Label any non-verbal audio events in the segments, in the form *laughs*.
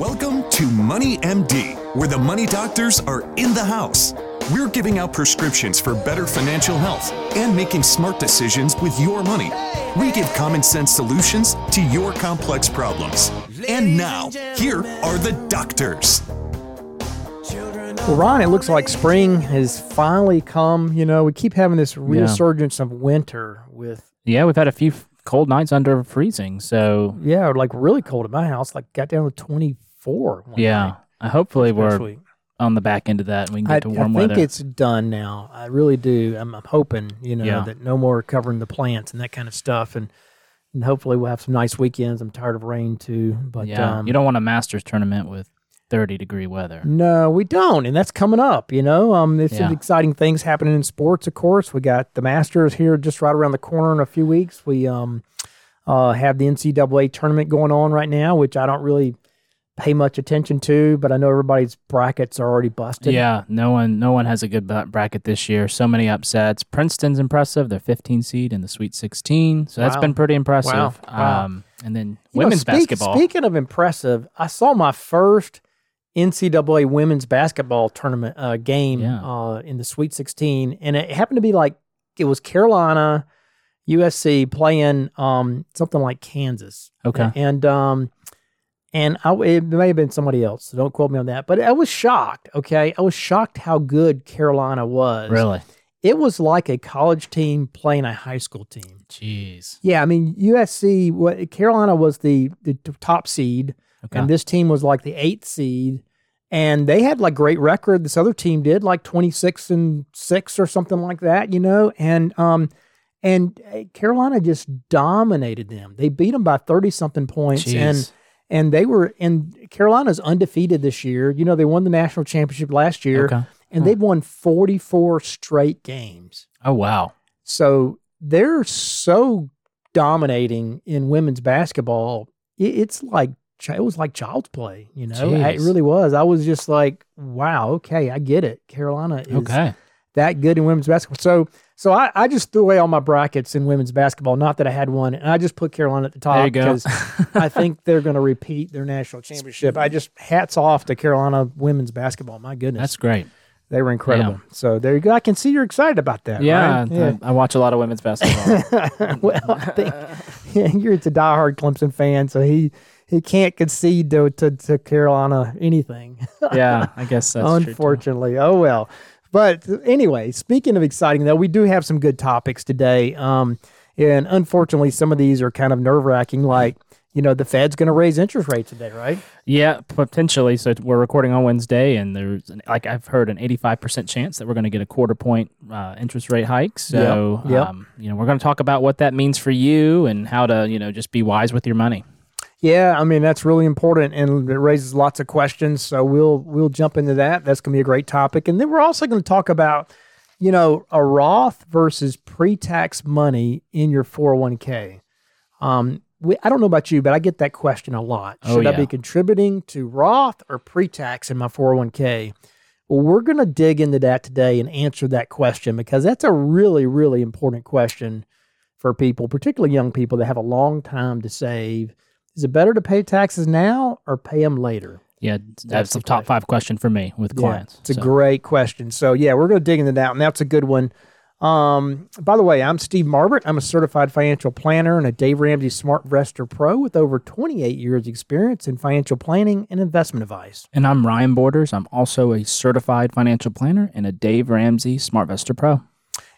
Welcome to Money MD, where the money doctors are in the house. We're giving out prescriptions for better financial health and making smart decisions with your money. We give common sense solutions to your complex problems. And now, here are the doctors. Well, Ron, it looks like spring has finally come. You know, we keep having this resurgence of winter with, Yeah, we've had a few cold nights under freezing. So yeah, like really cold at my house. Like got down to 24. One yeah, night I hopefully we're week. on the back end of that and we can get I, to warm weather. I think weather. it's done now. I really do. I'm, I'm hoping, you know, Yeah. that no more covering the plants and that kind of stuff. And, and hopefully we'll have some nice weekends. I'm tired of rain too. But yeah, um, you don't want a Masters tournament with 30 degree weather. No, we don't, and that's coming up. You know, um, there's some Yeah. exciting things happening in sports. Of course, we got the Masters here just right around the corner in a few weeks. We um, uh, have the NCAA tournament going on right now, which I don't really pay much attention to, but I know everybody's brackets are already busted. Yeah, no one no one has a good bracket this year. So many upsets. Princeton's impressive. They're 15 seed in the Sweet 16. So that's Wow. been pretty impressive. Wow. Wow. Um, and then You know, women's speak- basketball. Speaking of impressive, I saw my first NCAA women's basketball tournament uh, game Yeah. uh, in the Sweet 16, and it happened to be like it was Carolina, USC playing um, something like Kansas. Okay. and um, and I, it may have been somebody else. So don't quote me on that. But I was shocked. Okay, I was shocked how good Carolina was. Really? it was like a college team playing a high school team. Jeez. Yeah, I mean USC. What Carolina was the the top seed, Okay. and this team was like the eighth seed, and they had like great record. This other team did like twenty six and six or something like that, you know, and um. And uh, Carolina just dominated them. They beat them by thirty something points, Jeez. and they were in Carolina's undefeated this year. You know, they won the national championship last year, Okay. and they've won forty four straight games. Oh wow. So they're so dominating in women's basketball. It, it's like it was like child's play. You know, it really was. I was just like, wow, okay, I get it. Carolina is Okay. That good in women's basketball. So, so I, I just threw away all my brackets in women's basketball. Not that I had one, and I just put Carolina at the top There you go. because I *laughs* think they're going to repeat their national championship. I just hats off to Carolina women's basketball. My goodness, That's great. they were incredible. So there you go. I can see you're excited about that. Yeah, right? I, I watch a lot of women's basketball. *laughs* well, I think yeah, *laughs* you're a diehard Clemson fan, so he he can't concede to to, to Carolina anything. yeah, I guess that's unfortunately. Oh well. But anyway, speaking of exciting though, we do have some good topics today. Um, and unfortunately, some of these are kind of nerve wracking. Like you know, the Fed's going to raise interest rates today, right? Yeah, potentially. So we're recording on Wednesday, and there's an, like I've heard an 85% chance that we're going to get a quarter point uh, interest rate hike. So Yep, yep. Um, you know, we're going to talk about what that means for you and how to you know just be wise with your money. Yeah, I mean that's really important, and it raises lots of questions. So we'll we'll jump into that. That's going to be a great topic, and then we're also going to talk about, you know, a Roth versus pre-tax money in your four hundred one k. Um, we, I don't know about you, but I get that question a lot. Oh, Should I be contributing to Roth or pre-tax in my four hundred one k? Well, we're going to dig into that today and answer that question because that's a really really important question for people, particularly young people that have a long time to save. Is it better to pay taxes now or pay them later? Yeah, that's, the the top question. five question for me with clients. Yeah, it's a great question. So yeah, we're going to dig into that, and that's a good one. Um, by the way, I'm Steve Marbert. I'm a certified financial planner and a Dave Ramsey SmartVestor Pro with over 28 years experience in financial planning and investment advice. And I'm Ryan Borders. I'm also a certified financial planner and a Dave Ramsey SmartVestor Pro.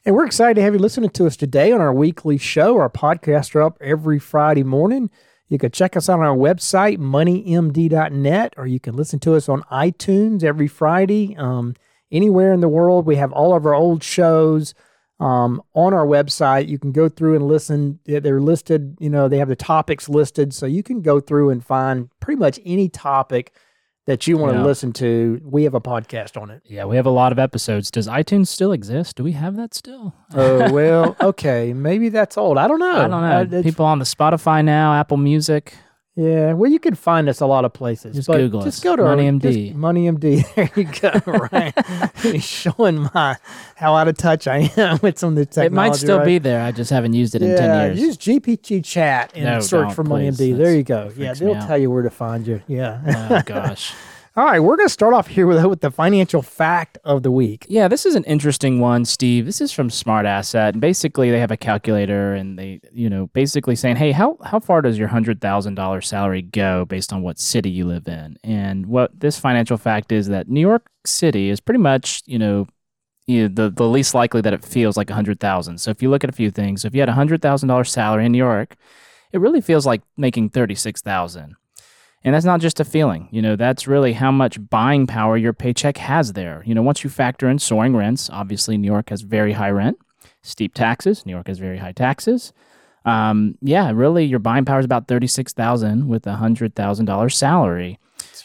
And we're excited to have you listening to us today on our weekly show. Our podcasts are up every Friday morning. You can check us out on our website, moneymd.net, or you can listen to us on iTunes every Friday. Um, anywhere in the world, we have all of our old shows um, on our website. You can go through and listen. They're- listed, you know, they have the topics listed. So you can go through and find pretty much any topic that you want to Yeah. listen to. We have a podcast on it. Yeah, we have a lot of episodes. Does iTunes still exist? Do we have that still? Oh *laughs* well, okay, maybe that's old. I don't know. I don't know. Uh, People on the Spotify now, Apple Music. Yeah, well, you can find us a lot of places. Just Google just us. go to MoneyMD. our, MD. just Money MD. *laughs* There you go. *laughs* Right, He's showing my how out of touch I am with some of the technology. It might still right? be there. I just haven't used it in ten years. use GPT chat and No, search for MoneyMD. There you go. Yeah, they'll tell you where to find you. Yeah. oh gosh. *laughs* All right, we're going to start off here *laughs* with, with the financial fact of the week. Yeah, this is an interesting one, Steve. This is from Smart Asset, and basically they have a calculator, and they, you know, basically saying, hey, how how far does your hundred thousand dollars salary go based on what city you live in? And what this financial fact is that New York City is pretty much, you know, you know, the the least likely that it feels like a hundred thousand. So if you look at a few things, if you had a hundred thousand dollars salary in New York, it really feels like making thirty six thousand. And that's not just a feeling. You know, that's really how much buying power your paycheck has there. You know, once you factor in soaring rents, obviously New York has very high rent, steep taxes. New York has very high taxes. Um, yeah, really, your buying power is about thirty-six thousand with a hundred thousand dollars salary.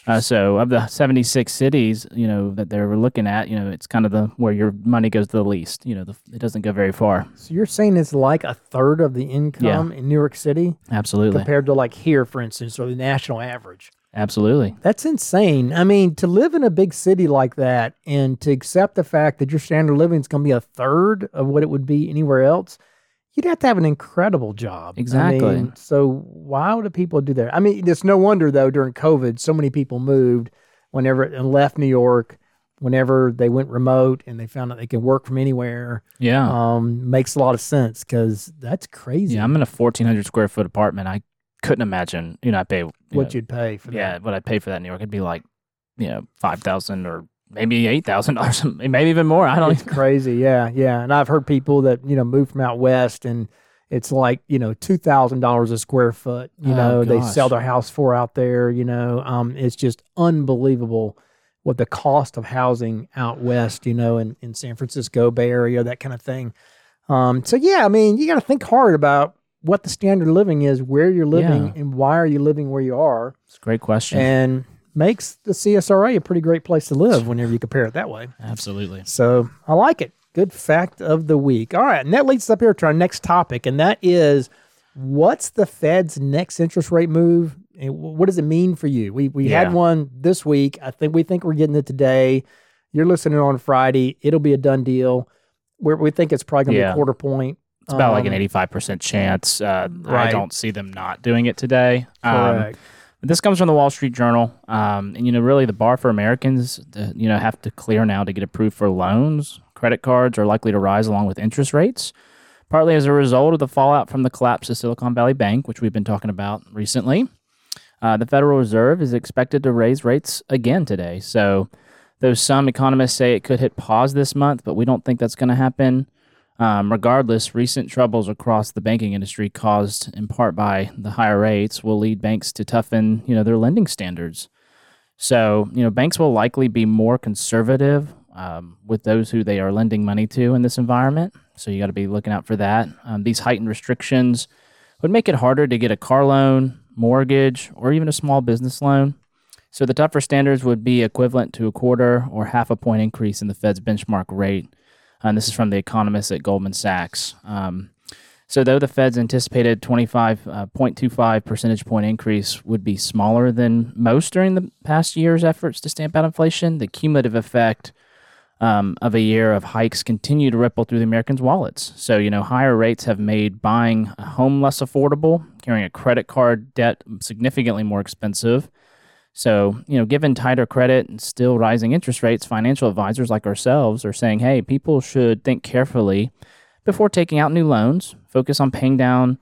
Uh, so, of the seventy-six cities, you know that they were looking at, you know, it's kind of the where your money goes the least. You know, the, it doesn't go very far. So you're saying it's like a third of the income in New York City Absolutely, compared to like here, for instance, or the national average. absolutely. That's insane. I mean, to live in a big city like that and to accept the fact that your standard of living is going to be a third of what it would be anywhere else, you'd have to have an incredible job. I Exactly. mean, so why would people do that? I mean, it's no wonder though during COVID, so many people moved whenever and left New York. Whenever they went remote and they found out they can work from anywhere, Yeah. um, makes a lot of sense because that's crazy. Yeah, I'm in a 1,400 square foot apartment. I couldn't imagine, you know, I pay you what know, you'd pay for that. yeah, what I'd pay for that in New York. It'd be like, you know, five thousand or maybe eight thousand dollars, *laughs* maybe even more. I don't. Know. It's crazy. Yeah, yeah. And I've heard people that you know move from out west, and it's like you know two thousand dollars a square foot. You Oh, know, they sell their house for out there. You know, um, it's just unbelievable what the cost of housing out west. You know, in in San Francisco Bay Area, that kind of thing. Um, so yeah, I mean, you got to think hard about what the standard of living is, where you're living, Yeah. and why are you living where you are, It's a great question. and makes the CSRA a pretty great place to live whenever you compare it that way. Absolutely. So I like it. Good fact of the week. All right, and that leads us up here to our next topic, and that is what's the Fed's next interest rate move? And what does it mean for you? We we Yeah. had one this week. I think we think we're getting it today. You're listening on Friday. It'll be a done deal. We're, we think it's probably going to be a quarter point. It's about like an Um, eighty-five percent chance. Uh, I don't see them not doing it today. Um, This comes from the Wall Street Journal, um, and you know, really, the bar for Americans, uh, you know, have to clear now to get approved for loans. Credit cards are likely to rise along with interest rates, partly as a result of the fallout from the collapse of Silicon Valley Bank, which we've been talking about recently. Uh, the Federal Reserve is expected to raise rates again today. So, though some economists say it could hit pause this month, but we don't think that's going to happen. Um, regardless, recent troubles across the banking industry, caused in part by the higher rates, will lead banks to toughen, you know, their lending standards. So, you know, banks will likely be more conservative um, with those who they are lending money to in this environment. So, you got to be looking out for that. Um, these heightened restrictions would make it harder to get a car loan, mortgage, or even a small business loan. So, the tougher standards would be equivalent to a quarter or half a point increase in the Fed's benchmark rate. And this is from the economists at Goldman Sachs. Um, so, though the Fed's anticipated 25.25 percentage point increase would be smaller than most during the past year's efforts to stamp out inflation, the cumulative effect um, of a year of hikes continue to ripple through the Americans' wallets. So, you know, higher rates have made buying a home less affordable, carrying a credit card debt significantly more expensive. So, you know, given tighter credit and still rising interest rates, financial advisors like ourselves are saying, hey, people should think carefully before taking out new loans, focus on paying down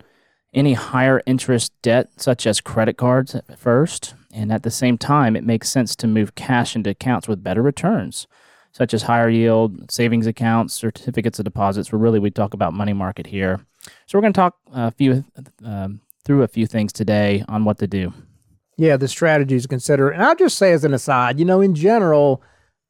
any higher interest debt, such as credit cards, at first. And at the same time, it makes sense to move cash into accounts with better returns, such as higher yield, savings accounts, certificates of deposits. Where really we talk about money market here. So we're going to talk a few um, through a few things today on what to do. Yeah, the strategies to consider. And I'll just say as an aside, you know, in general,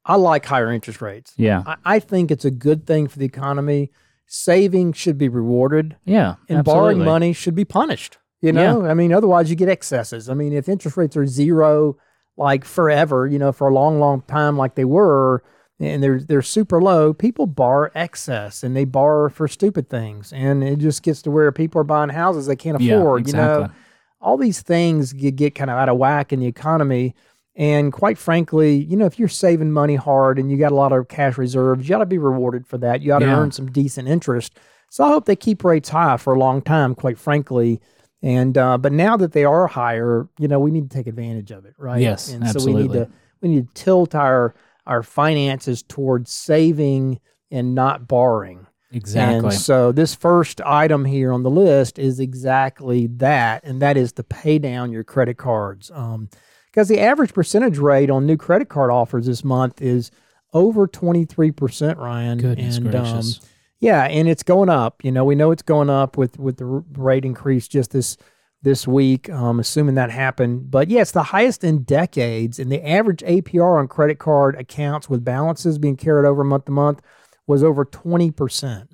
I like higher interest rates. Yeah, I, I think it's a good thing for the economy. Saving should be rewarded, yeah, and borrowing money should be punished. You know, I mean, otherwise you get excesses. I mean, if interest rates are zero, like forever, you know, for a long, long time, like they were, and they're they're super low, people borrow excess and they borrow for stupid things, and it just gets to where people are buying houses they can't Yeah, afford. You know, exactly. All these things get, get kind of out of whack in the economy. And quite frankly, you know, if you're saving money hard and you got a lot of cash reserves, you ought to be rewarded for that. You ought to earn some decent interest. So I hope they keep rates high for a long time, quite frankly. And uh, but now that they are higher, you know, we need to take advantage of it, right? Yes, and so we need to we need to tilt our our finances towards saving and not borrowing. Exactly. And so this first item here on the list is exactly that, and that is to pay down your credit cards. Um, because the average percentage rate on new credit card offers this month is over 23%, Ryan. Goodness and, gracious. Um, yeah, and it's going up. You know, we know it's going up with with the rate increase just this this week, um, assuming that happened. But yeah, it's the highest in decades, and the average APR on credit card accounts with balances being carried over month to month was over twenty percent.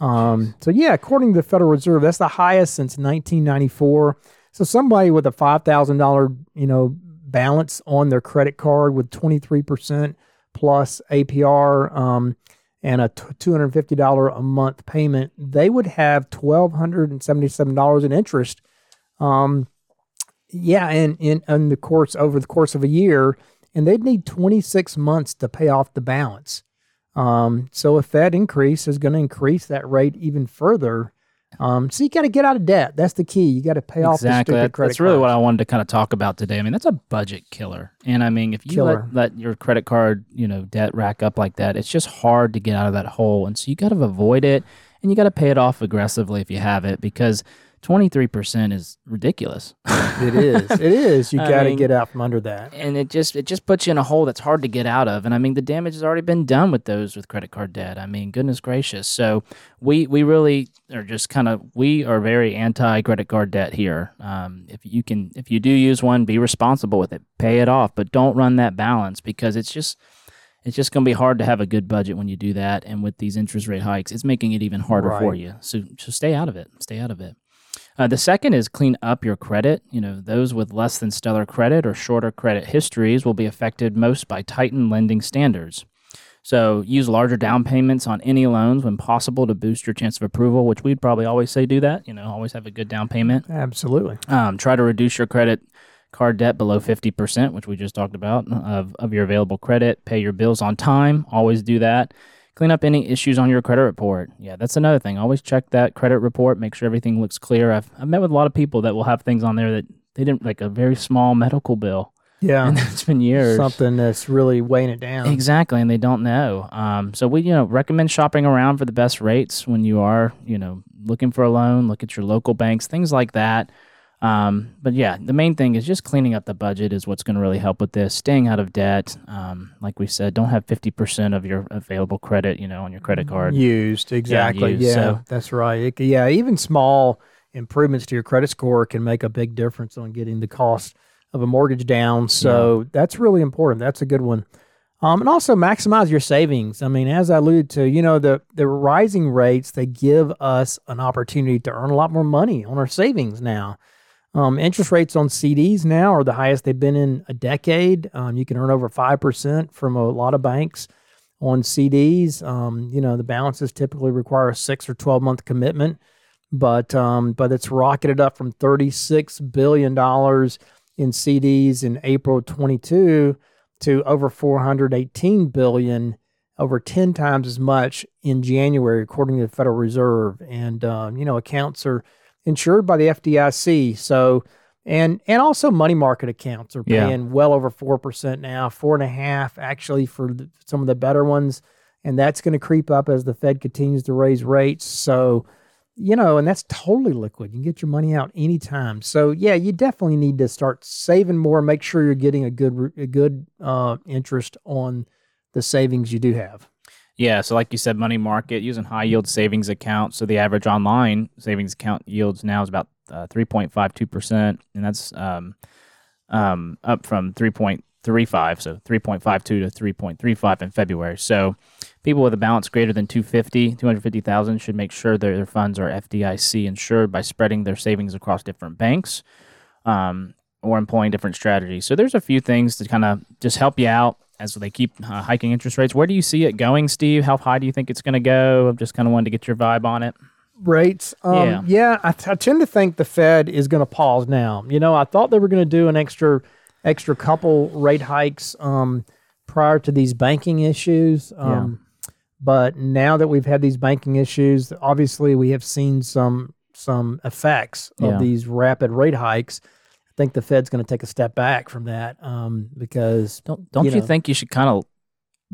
Um, so yeah, according to the Federal Reserve, that's the highest since 1994. So somebody with a five thousand dollar, you know, balance on their credit card with 23 percent plus APR um, and a $250 a month payment, they would have $1,277 in interest. Um, yeah, and in, in the course over the course of a year, and they'd need 26 months to pay off the balance. Um, so if that increase is going to increase that rate even further, um, so you got to get out of debt. That's the key. You got to pay off the exactly. stupid That- that's really what. I wanted to kind of talk about today. I mean, that's a budget killer. And I mean, if you let, let your credit card, you know, debt rack up like that, it's just hard to get out of that hole. And so you got to avoid it and you got to pay it off aggressively if you have it because 23% is ridiculous. *laughs* It is. It is. You got to get out from under that. and it just it just puts you in a hole that's hard to get out of. And i mean the damage has already been done with those with credit card debt. I mean goodness gracious. So we we really are just kind of we are very anti credit card debt here. Um, if you can if you do use one be responsible with it. Pay it off but don't run that balance because it's just it's just going to be hard to have a good budget when you do that. And with these interest rate hikes it's making it even harder for you. So so stay out of it. Stay out of it uh, the second is clean up your credit. You know, those with less than stellar credit or shorter credit histories will be affected most by tightened lending standards. So use larger down payments on any loans when possible to boost your chance of approval, which we'd probably always say do that. You know, always have a good down payment. Absolutely. Um, try to reduce your credit card debt below 50%, which we just talked about, of, of your available credit. Pay your bills on time. Always do that. Clean up any issues on your credit report. Yeah, that's another thing. Always check that credit report. Make sure everything looks clear. I've, I've met with a lot of people that will have things on there that they didn't, like a very small medical bill. Yeah. And *laughs* it's been years. Something that's really weighing it down. Exactly, and they don't know. Um, so we, you know, recommend shopping around for the best rates when you are, you know, looking for a loan. Look at your local banks, things like that. Um, but yeah, the main thing is just cleaning up the budget is what's going to really help with this. Staying out of debt. Um, like we said, don't have fifty percent of your available credit, you know, on your credit card. Used. Exactly. used, Yeah. so- That's right. It, yeah. Even small improvements to your credit score can make a big difference on getting the cost of a mortgage down. So that's really important. That's a good one. Um, and also maximize your savings. I mean, as I alluded to, you know, the, the rising rates, they give us an opportunity to earn a lot more money on our savings now. Um, interest rates on CDs now are the highest they've been in a decade. Um, you can earn over 5% from a lot of banks on CDs. Um, you know, the balances typically require a six or 12 month commitment, but, um, but it's rocketed up from $36 billion in CDs in April 22 to over 418 billion, over 10 times as much in January, according to the Federal Reserve. And, um, you know, accounts are insured by the FDIC. So, and and also money market accounts are Yeah. paying well over four percent now, four and a half actually for the, some of the better ones, and that's going to creep up as the Fed continues to raise rates. So, you know, and that's totally liquid. You can get your money out anytime. So, yeah, you definitely need to start saving more. Make sure you're getting a good a good uh, interest on the savings you do have. Yeah, so like you said, money market using high yield savings account. So the average online savings account yields now is about uh, three point five two percent, and that's um, um, up from three point three five. So three point five two to three point three five in February. So people with a balance greater than 250, 250,000 should make sure their, their funds are FDIC insured by spreading their savings across different banks. Um, or employing different strategies. So there's a few things to kind of just help you out as they keep uh, hiking interest rates. Where do you see it going, Steve? How high do you think it's going to go? I just kind of wanted to get your vibe on it. rates. Um, Yeah. yeah, I, I tend to think the Fed is going to pause now. You know, I thought they were going to do an extra extra couple rate hikes um, prior to these banking issues. Um, But now that we've had these banking issues, obviously we have seen some some effects of Yeah. these rapid rate hikes. I think the Fed's going to take a step back from that um, because Don't don't You you, think you should kind of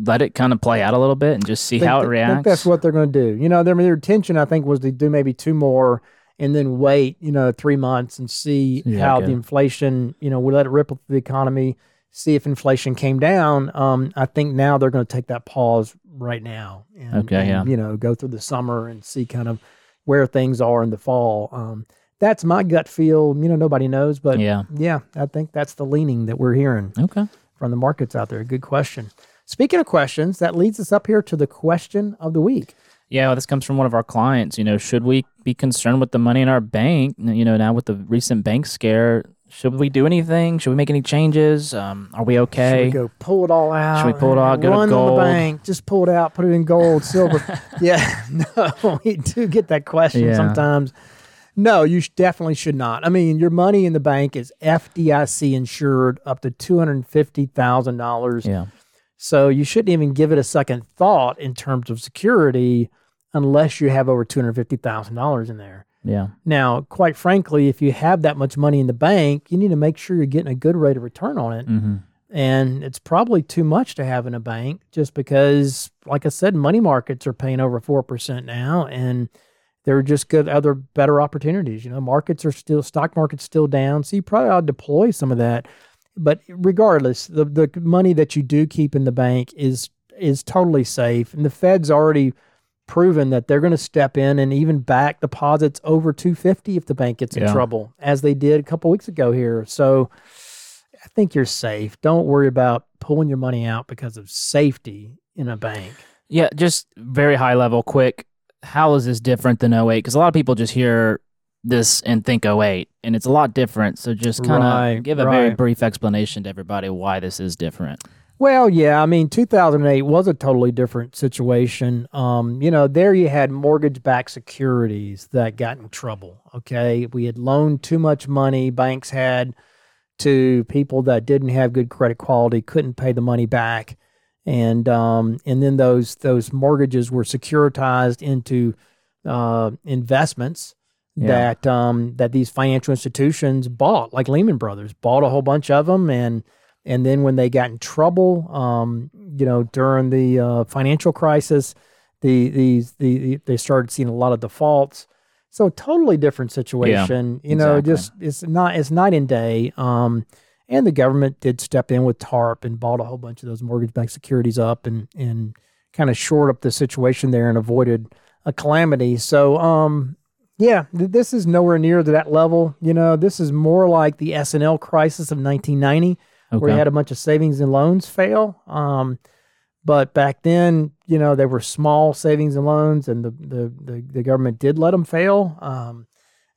let it kind of play out a little bit and just see think how it reacts? think that's what they're going to do. You know, their their intention, I think, was to do maybe two more and then wait, you know, three months and see Yeah, how okay. the inflation, you know, we let it ripple through the economy, see if inflation came down. Um, I think now they're going to take that pause right now. And, Okay, and, yeah. You know, go through the summer and see kind of where things are in the fall. Um, that's my gut feel. You know, nobody knows, but Yeah. yeah, I think that's the leaning that we're hearing Okay. from the markets out there. Good question. Speaking of questions, that leads us up here to the question of the week. Yeah, well, this comes from one of our clients. You know, should we be concerned with the money in our bank? You know, now with the recent bank scare, should we do anything? Should we make any changes? Um, are we Should okay? we go pull it all out? Should we pull it out, go to Run on the gold? bank, just pull it out, put it in gold, silver. *laughs* yeah, *laughs* no, we do get that question Yeah. sometimes. No, you sh- definitely should not. I mean, your money in the bank is FDIC insured up to two hundred fifty thousand dollars. Yeah. So you shouldn't even give it a second thought in terms of security unless you have over two hundred fifty thousand dollars in there. Yeah. Now, quite frankly, if you have that much money in the bank, you need to make sure you're getting a good rate of return on it. Mm-hmm. And it's probably too much to have in a bank just because, like I said, money markets are paying over 4% now. And there are just good other better opportunities. You know, markets are still, stock market's still down. So you probably ought to deploy some of that. But regardless, the, the money that you do keep in the bank is is totally safe. And the Fed's already proven that they're going to step in and even back deposits over 250 if the bank gets in Yeah. trouble, as they did a couple weeks ago here. So I think you're safe. Don't worry about pulling your money out because of safety in a bank. Yeah, just very high level, quick. How is this different than 08? Because a lot of people just hear this and think 08, and it's a lot different. So just kind of Right, give a very brief explanation to everybody why this is different. Well, yeah, I mean, 2008 was a totally different situation. Um, you know, there you had mortgage-backed securities that got in trouble. Okay, we had loaned too much money. Banks had to people that didn't have good credit quality, couldn't pay the money back, and um, and then those those mortgages were securitized into uh, investments Yeah. that um, that these financial institutions bought, like Lehman Brothers, bought a whole bunch of them, and and then when they got in trouble, um, you know, during the uh, financial crisis, the these the they started seeing a lot of defaults. So totally different situation. you know, exactly. just it's not it's night and day. Um, and the government did step in with TARP and bought a whole bunch of those mortgage-backed securities up and and kind of shored up the situation there and avoided a calamity. So um, yeah, th- this is nowhere near to that level. You know, this is more like the S and L crisis of 1990 where Okay. you had a bunch of savings and loans fail. Um, but back then, you know, they were small savings and loans, and the the the, the government did let them fail. Um,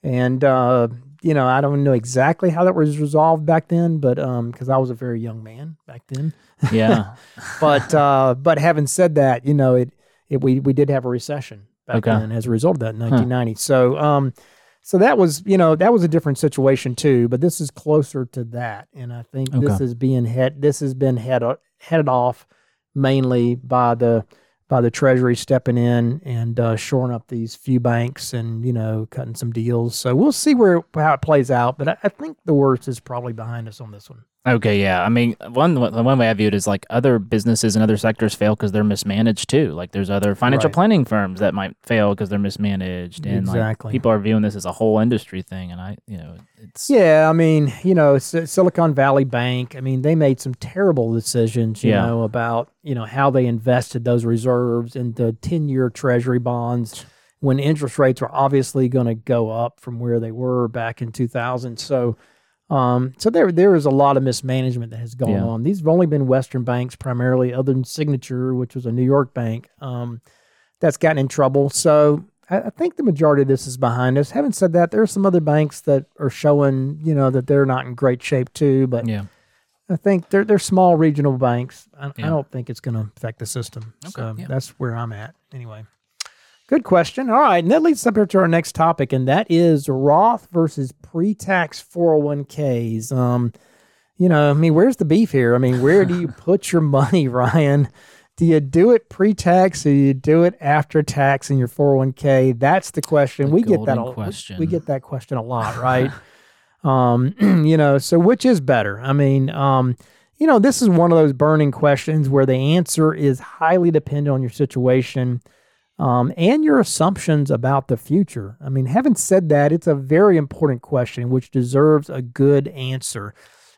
and uh, you know, I don't know exactly how that was resolved back then, but um, because I was a very young man back then. yeah. *laughs* But uh, but having said that, you know, it it we we did have a recession back Okay. then as a result of that in 1990. So um, so that was you know that was a different situation too. But this is closer to that, and I think this is being head this has been head headed off mainly by the by the Treasury stepping in and uh, shoring up these few banks and you know cutting some deals. So we'll see where how it plays out. But I, I think the worst is probably behind us on this one. Okay, yeah. I mean, one one way I view it is like other businesses and other sectors fail because they're mismanaged too. Like there's other financial Right. planning firms that might fail because they're mismanaged, and Exactly. like people are viewing this as a whole industry thing. And I, you know, it's Yeah, I mean, you know, Silicon Valley Bank. I mean, they made some terrible decisions. You Yeah. know about you know how they invested those reserves into ten-year Treasury bonds when interest rates were obviously going to go up from where they were back in 2000. So, um, so there there is a lot of mismanagement that has gone Yeah. on. These have only been Western banks primarily, other than Signature, which was a New York bank. Um, that's gotten in trouble. So I, I think the majority of this is behind us. Having said that, there are some other banks that are showing, you know, that they're not in great shape too. But yeah. I think they're they're small regional banks. I, I don't think it's going to affect the system. so yeah. that's where I'm at anyway. Good question. All right. And that leads us up here to our next topic, and that is Roth versus pre tax 401ks. Um, you know, I mean, where's the beef here? I mean, where do you *laughs* put your money, *laughs* Ryan? Do you do it pre tax or do you do it after tax in your 401k? That's the question. The we get that a, question. We get that question a lot, *laughs* right? um, *clears throat* you know, so which is better? I mean, um, you know, this is one of those burning questions where the answer is highly dependent on your situation um, and your assumptions about the future. I mean, having said that, it's a very important question which deserves a good answer.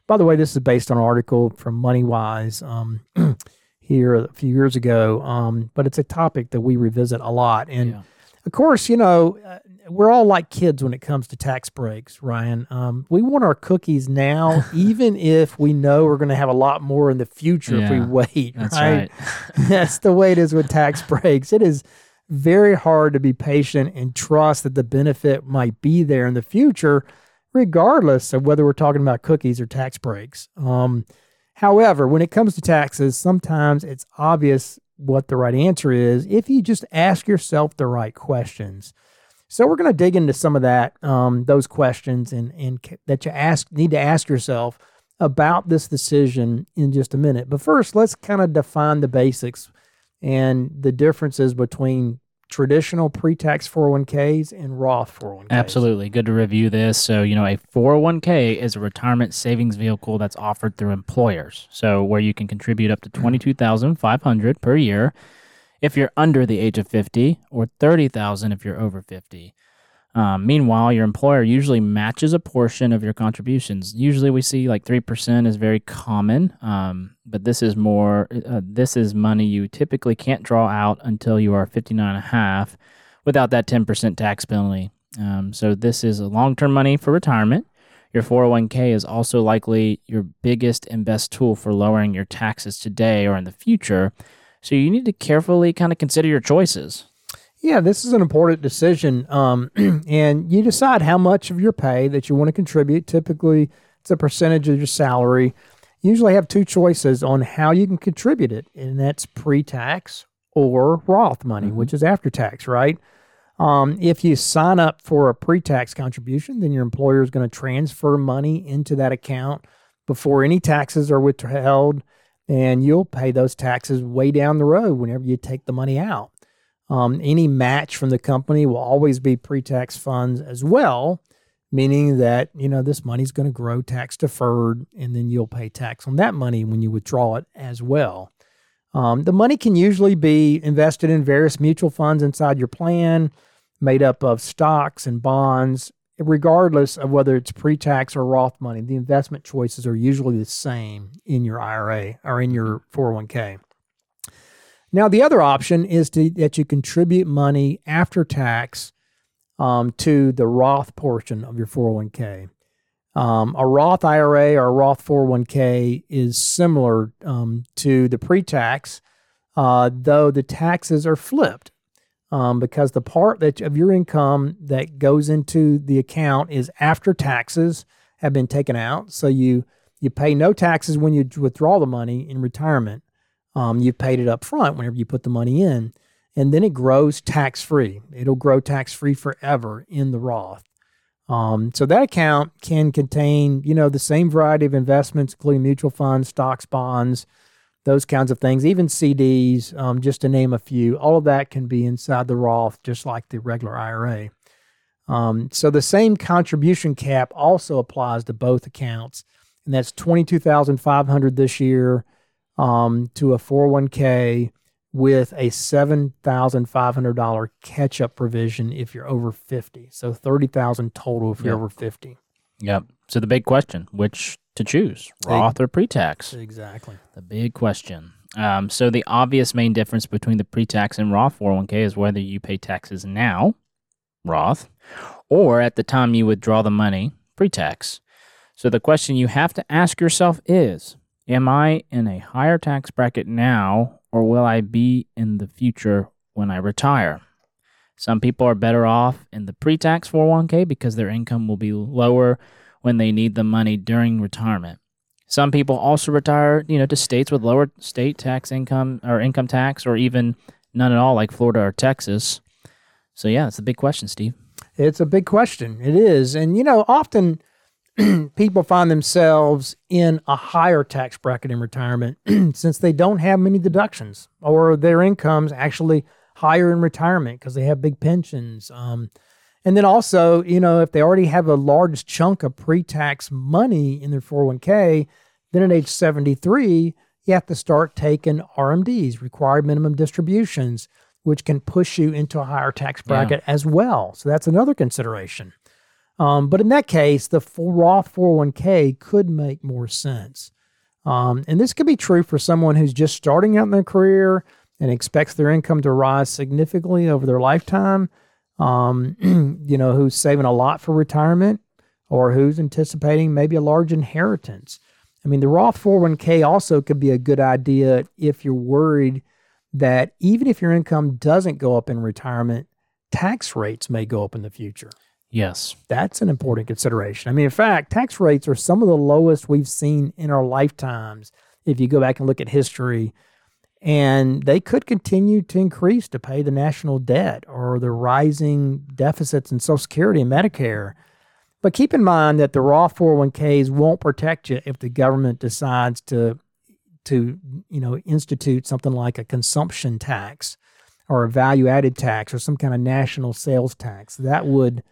By the way, this is based on an article from MoneyWise um, *clears throat* here a few years ago, um, but it's a topic that we revisit a lot. And Yeah. of course, you know, uh, we're all like kids when it comes to tax breaks, Ryan. Um, we want our cookies now, *laughs* even if we know we're going to have a lot more in the future if we wait. That's right? right. *laughs* That's the way it is with tax breaks. It is very hard to be patient and trust that the benefit might be there in the future, regardless of whether we're talking about cookies or tax breaks. Um, however, when it comes to taxes, sometimes it's obvious what the right answer is if you just ask yourself the right questions. So we're going to dig into some of that, um, those questions, and and that you ask need to ask yourself about this decision in just a minute. But first, let's kind of define the basics and the differences between traditional pre-tax 401ks and Roth 401ks. Absolutely. Good to review this. So, you know, a 401k is a retirement savings vehicle that's offered through employers. So, where you can contribute up to mm-hmm. 22,500 per year if you're under the age of 50 or 30,000 if you're over 50. Um, meanwhile, your employer usually matches a portion of your contributions. Usually, we see like three percent is very common, um, but this is more. Uh, this is money you typically can't draw out until you are 59 and a half without that 10% tax penalty. Um, so this is a long-term money for retirement. Your 401k is also likely your biggest and best tool for lowering your taxes today or in the future. So you need to carefully kind of consider your choices. Yeah, this is an important decision. Um, *clears throat* and you decide how much of your pay that you want to contribute. Typically, it's a percentage of your salary. You usually have two choices on how you can contribute it, and that's pre tax or Roth money, which is after tax, right? Um, if you sign up for a pre tax contribution, then your employer is going to transfer money into that account before any taxes are withheld, and you'll pay those taxes way down the road whenever you take the money out. Um, any match from the company will always be pre-tax funds as well, meaning that you know this money's going to grow tax deferred, and then you'll pay tax on that money when you withdraw it as well. Um, the money can usually be invested in various mutual funds inside your plan, made up of stocks and bonds. Regardless of whether it's pre-tax or Roth money, the investment choices are usually the same in your IRA or in your 401k. Now, the other option is to, that you contribute money after tax um, to the Roth portion of your 401k. Um, a Roth IRA or a Roth 401k is similar um, to the pre tax, uh, though the taxes are flipped um, because the part that of your income that goes into the account is after taxes have been taken out. So you, you pay no taxes when you withdraw the money in retirement um, you've paid it up front whenever you put the money in, and then it grows tax free. It'll grow tax free forever in the Roth. Um, so that account can contain, you know, the same variety of investments, including mutual funds, stocks, bonds, those kinds of things, even CDs, um, just to name a few. All of that can be inside the Roth, just like the regular IRA. Um, so the same contribution cap also applies to both accounts, and that's twenty two thousand five hundred this year um, to a 401k with a $7,500 catch up provision if you're over 50. So 30,000 total if you're over 50. Yep. So the big question, which to choose, Roth or pre-tax? Exactly. The big question. Um, so the obvious main difference between the pre-tax and Roth 401k is whether you pay taxes now, Roth, or at the time you withdraw the money, pre-tax. So the question you have to ask yourself is, am I in a higher tax bracket now or will I be in the future when I retire? Some people are better off in the pre-tax 401k because their income will be lower when they need the money during retirement. Some people also retire, you know, to states with lower state tax income or income tax or even none at all like Florida or Texas. So yeah, it's a big question, Steve. It's a big question. It is. And, you know, often *clears throat* people find themselves in a higher tax bracket in retirement *clears throat* since they don't have many deductions or their income's actually higher in retirement because they have big pensions. Um, and then also, you know, if they already have a large chunk of pre tax money in their 401k, then at age 73, you have to start taking RMDs, required minimum distributions, which can push you into a higher tax bracket yeah. as well. So that's another consideration. Um, but in that case, the Roth 401k could make more sense. Um, and this could be true for someone who's just starting out in their career and expects their income to rise significantly over their lifetime, um, *clears throat* you know, who's saving a lot for retirement or who's anticipating maybe a large inheritance. I mean, the Roth 401k also could be a good idea if you're worried that even if your income doesn't go up in retirement, tax rates may go up in the future. Yes. That's an important consideration. I mean, in fact, tax rates are some of the lowest we've seen in our lifetimes if you go back and look at history. And they could continue to increase to pay the national debt or the rising deficits in Social Security and Medicare. But keep in mind that the Roth 401ks won't protect you if the government decides to to you know institute something like a consumption tax or a value added tax or some kind of national sales tax. That would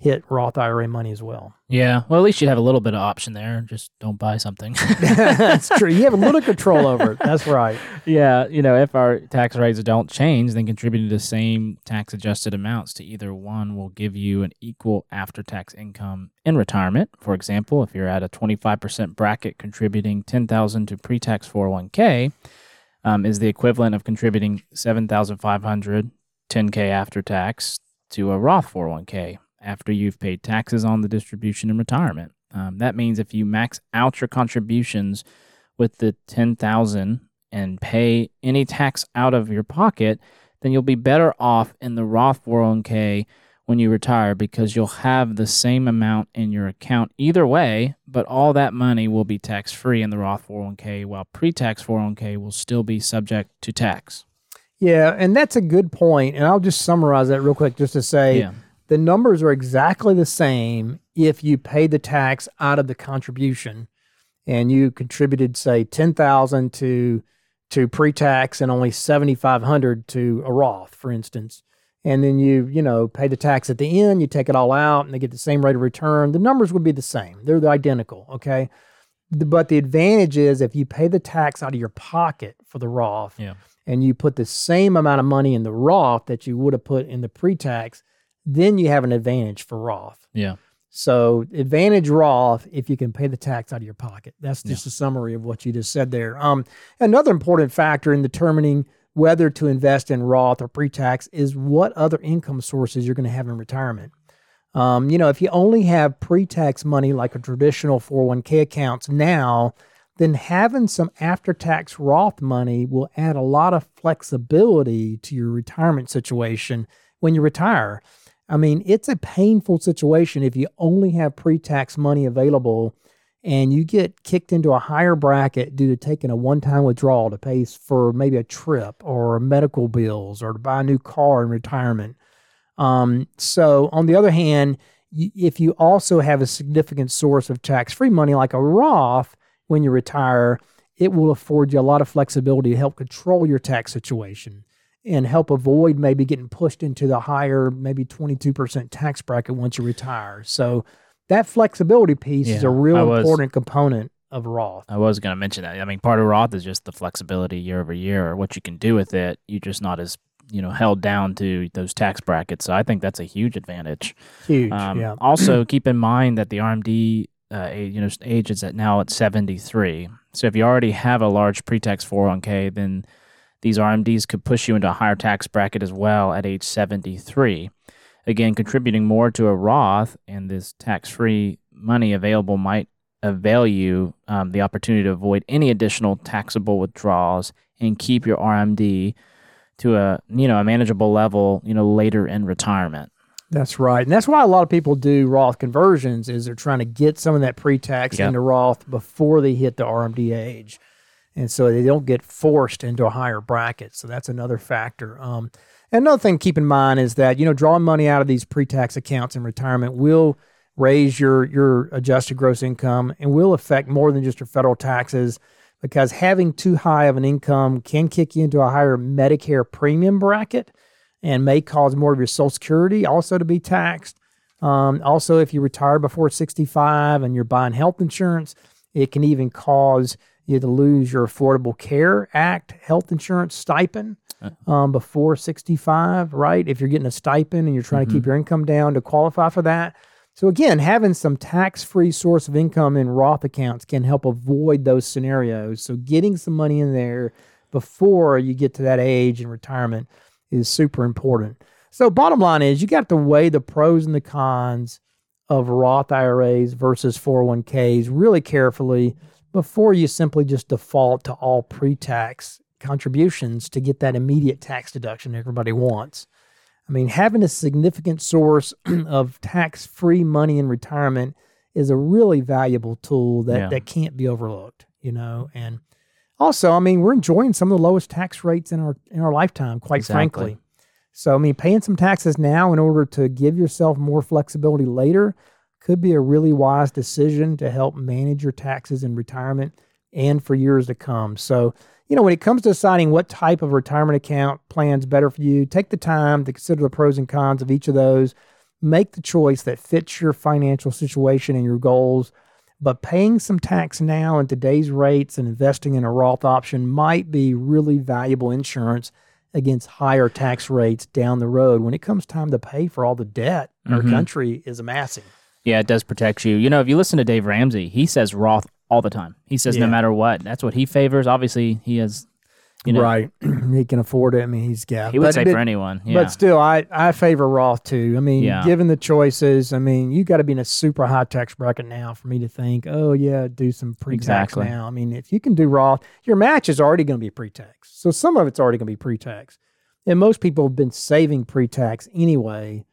hit Roth IRA money as well. Yeah. Well, at least you'd have a little bit of option there. Just don't buy something. *laughs* *laughs* That's true. You have a little control over it. That's right. Yeah. You know, if our tax rates don't change, then contributing the same tax adjusted amounts to either one will give you an equal after tax income in retirement. For example, if you're at a 25% bracket contributing 10000 to pre tax 401k, um, is the equivalent of contributing 7500 10K after tax to a Roth 401k after you've paid taxes on the distribution in retirement. Um, that means if you max out your contributions with the 10,000 and pay any tax out of your pocket, then you'll be better off in the Roth 401k when you retire because you'll have the same amount in your account either way, but all that money will be tax free in the Roth 401k while pre tax 401k will still be subject to tax. Yeah, and that's a good point. And I'll just summarize that real quick just to say yeah the numbers are exactly the same if you pay the tax out of the contribution and you contributed say 10,000 to to pre-tax and only 7500 to a Roth for instance. And then you you know pay the tax at the end you take it all out and they get the same rate of return. The numbers would be the same. They're identical okay? But the advantage is if you pay the tax out of your pocket for the Roth yeah. and you put the same amount of money in the Roth that you would have put in the pre-tax then you have an advantage for Roth. Yeah. So advantage Roth if you can pay the tax out of your pocket. That's just yeah. a summary of what you just said there. Um, another important factor in determining whether to invest in Roth or pre-tax is what other income sources you're going to have in retirement. Um, you know, if you only have pre-tax money like a traditional 401k accounts now, then having some after-tax Roth money will add a lot of flexibility to your retirement situation when you retire. I mean, it's a painful situation if you only have pre tax money available and you get kicked into a higher bracket due to taking a one time withdrawal to pay for maybe a trip or medical bills or to buy a new car in retirement. Um, so, on the other hand, if you also have a significant source of tax free money like a Roth when you retire, it will afford you a lot of flexibility to help control your tax situation and help avoid maybe getting pushed into the higher, maybe 22% tax bracket once you retire. So that flexibility piece yeah, is a real was, important component of Roth. I was going to mention that. I mean, part of Roth is just the flexibility year over year or what you can do with it. You're just not as you know held down to those tax brackets. So I think that's a huge advantage. Huge. Um, yeah. *clears throat* also, keep in mind that the RMD uh, you know age is at now at 73. So if you already have a large pre-tax 401k, then these RMDs could push you into a higher tax bracket as well at age 73. Again, contributing more to a Roth and this tax free money available might avail you um, the opportunity to avoid any additional taxable withdrawals and keep your RMD to a you know a manageable level you know later in retirement. That's right, and that's why a lot of people do Roth conversions is they're trying to get some of that pre-tax yep. into Roth before they hit the RMD age. And so they don't get forced into a higher bracket. So that's another factor. Um, another thing to keep in mind is that you know drawing money out of these pre-tax accounts in retirement will raise your your adjusted gross income and will affect more than just your federal taxes because having too high of an income can kick you into a higher Medicare premium bracket and may cause more of your Social Security also to be taxed. Um, also, if you retire before 65 and you're buying health insurance, it can even cause you had to lose your Affordable Care Act health insurance stipend um, before 65, right? If you're getting a stipend and you're trying to keep your income down to qualify for that. So, again, having some tax free source of income in Roth accounts can help avoid those scenarios. So, getting some money in there before you get to that age in retirement is super important. So, bottom line is you got to weigh the pros and the cons of Roth IRAs versus 401ks really carefully before you simply just default to all pre tax contributions to get that immediate tax deduction everybody wants. I mean, having a significant source *clears throat* of tax free money in retirement is a really valuable tool that, Yeah. that can't be overlooked, you know. And also, I mean, we're enjoying some of the lowest tax rates in our in our lifetime, quite Exactly. frankly. So, I mean, paying some taxes now in order to give yourself more flexibility later could be a really wise decision to help manage your taxes in retirement and for years to come. So, you know, when it comes to deciding what type of retirement account plan's better for you, take the time to consider the pros and cons of each of those. Make the choice that fits your financial situation and your goals. But paying some tax now in today's rates and investing in a Roth option might be really valuable insurance against higher tax rates down the road when it comes time to pay for all the debt our mm-hmm. country is amassing. Yeah, it does protect you. You know, if you listen to Dave Ramsey, he says Roth all the time. He says no matter what. That's what he favors. Obviously, he has, you know, right. *clears throat* he can afford it. I mean, he's got he would but- say but- for anyone. Yeah. But still, I, I favor Roth too. I mean, Yeah. given the choices, I mean, you got to be in a super high tax bracket now for me to think, oh, yeah, do some pre tax Exactly. now. I mean, if you can do Roth, your match is already going to be pre tax. So some of it's already going to be pre tax. And most people have been saving pre tax anyway.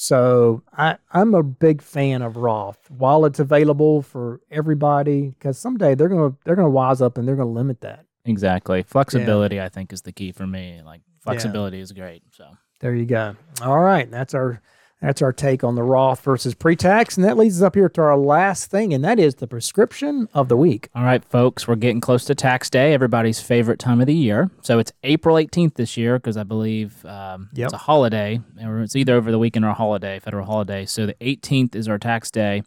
So I, I'm a big fan of Roth while it's available for everybody because someday they're gonna they're gonna wise up and they're gonna limit that. exactly. Flexibility, I think, is the key for me. Like flexibility is great. So There you go. All right, that's our that's our take on the Roth versus pre-tax, and that leads us up here to our last thing, and that is the prescription of the week. All right, folks, we're getting close to tax day, everybody's favorite time of the year. So it's April 18th this year because I believe um, Yep. it's a holiday, or it's either over the weekend or a holiday, federal holiday. So the 18th is our tax day.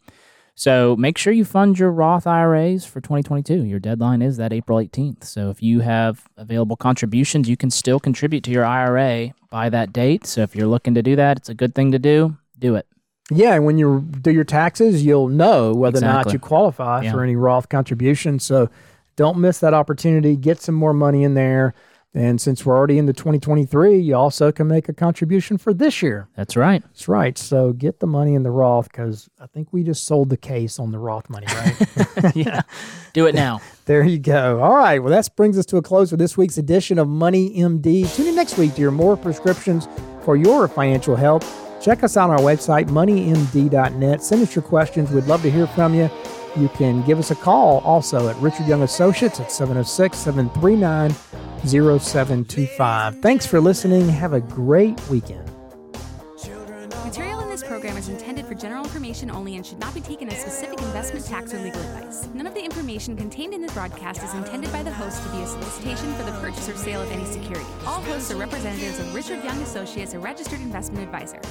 So make sure you fund your Roth IRAs for 2022. Your deadline is that April 18th. So if you have available contributions, you can still contribute to your IRA by that date. So if you're looking to do that, it's a good thing to do. Do it. Yeah, and when you do your taxes, you'll know whether or not you qualify Yeah. for any Roth contribution. So don't miss that opportunity. Get some more money in there. And since we're already into 2023, you also can make a contribution for this year. That's right. That's right. So get the money in the Roth because I think we just sold the case on the Roth money, right? *laughs* yeah. Do it now. *laughs* There you go. All right. Well, that brings us to a close for this week's edition of Money MD. Tune in next week to hear more prescriptions for your financial health. Check us out on our website, moneymd.net. Send us your questions. We'd love to hear from you. You can give us a call also at Richard Young Associates at 706 739 0725. Thanks for listening. Have a great weekend. Material in this program is intended for general information only and should not be taken as specific investment, tax, or legal advice. None of the information contained in this broadcast is intended by the host to be a solicitation for the purchase or sale of any security. All hosts are representatives of Richard Young Associates, a registered investment advisor.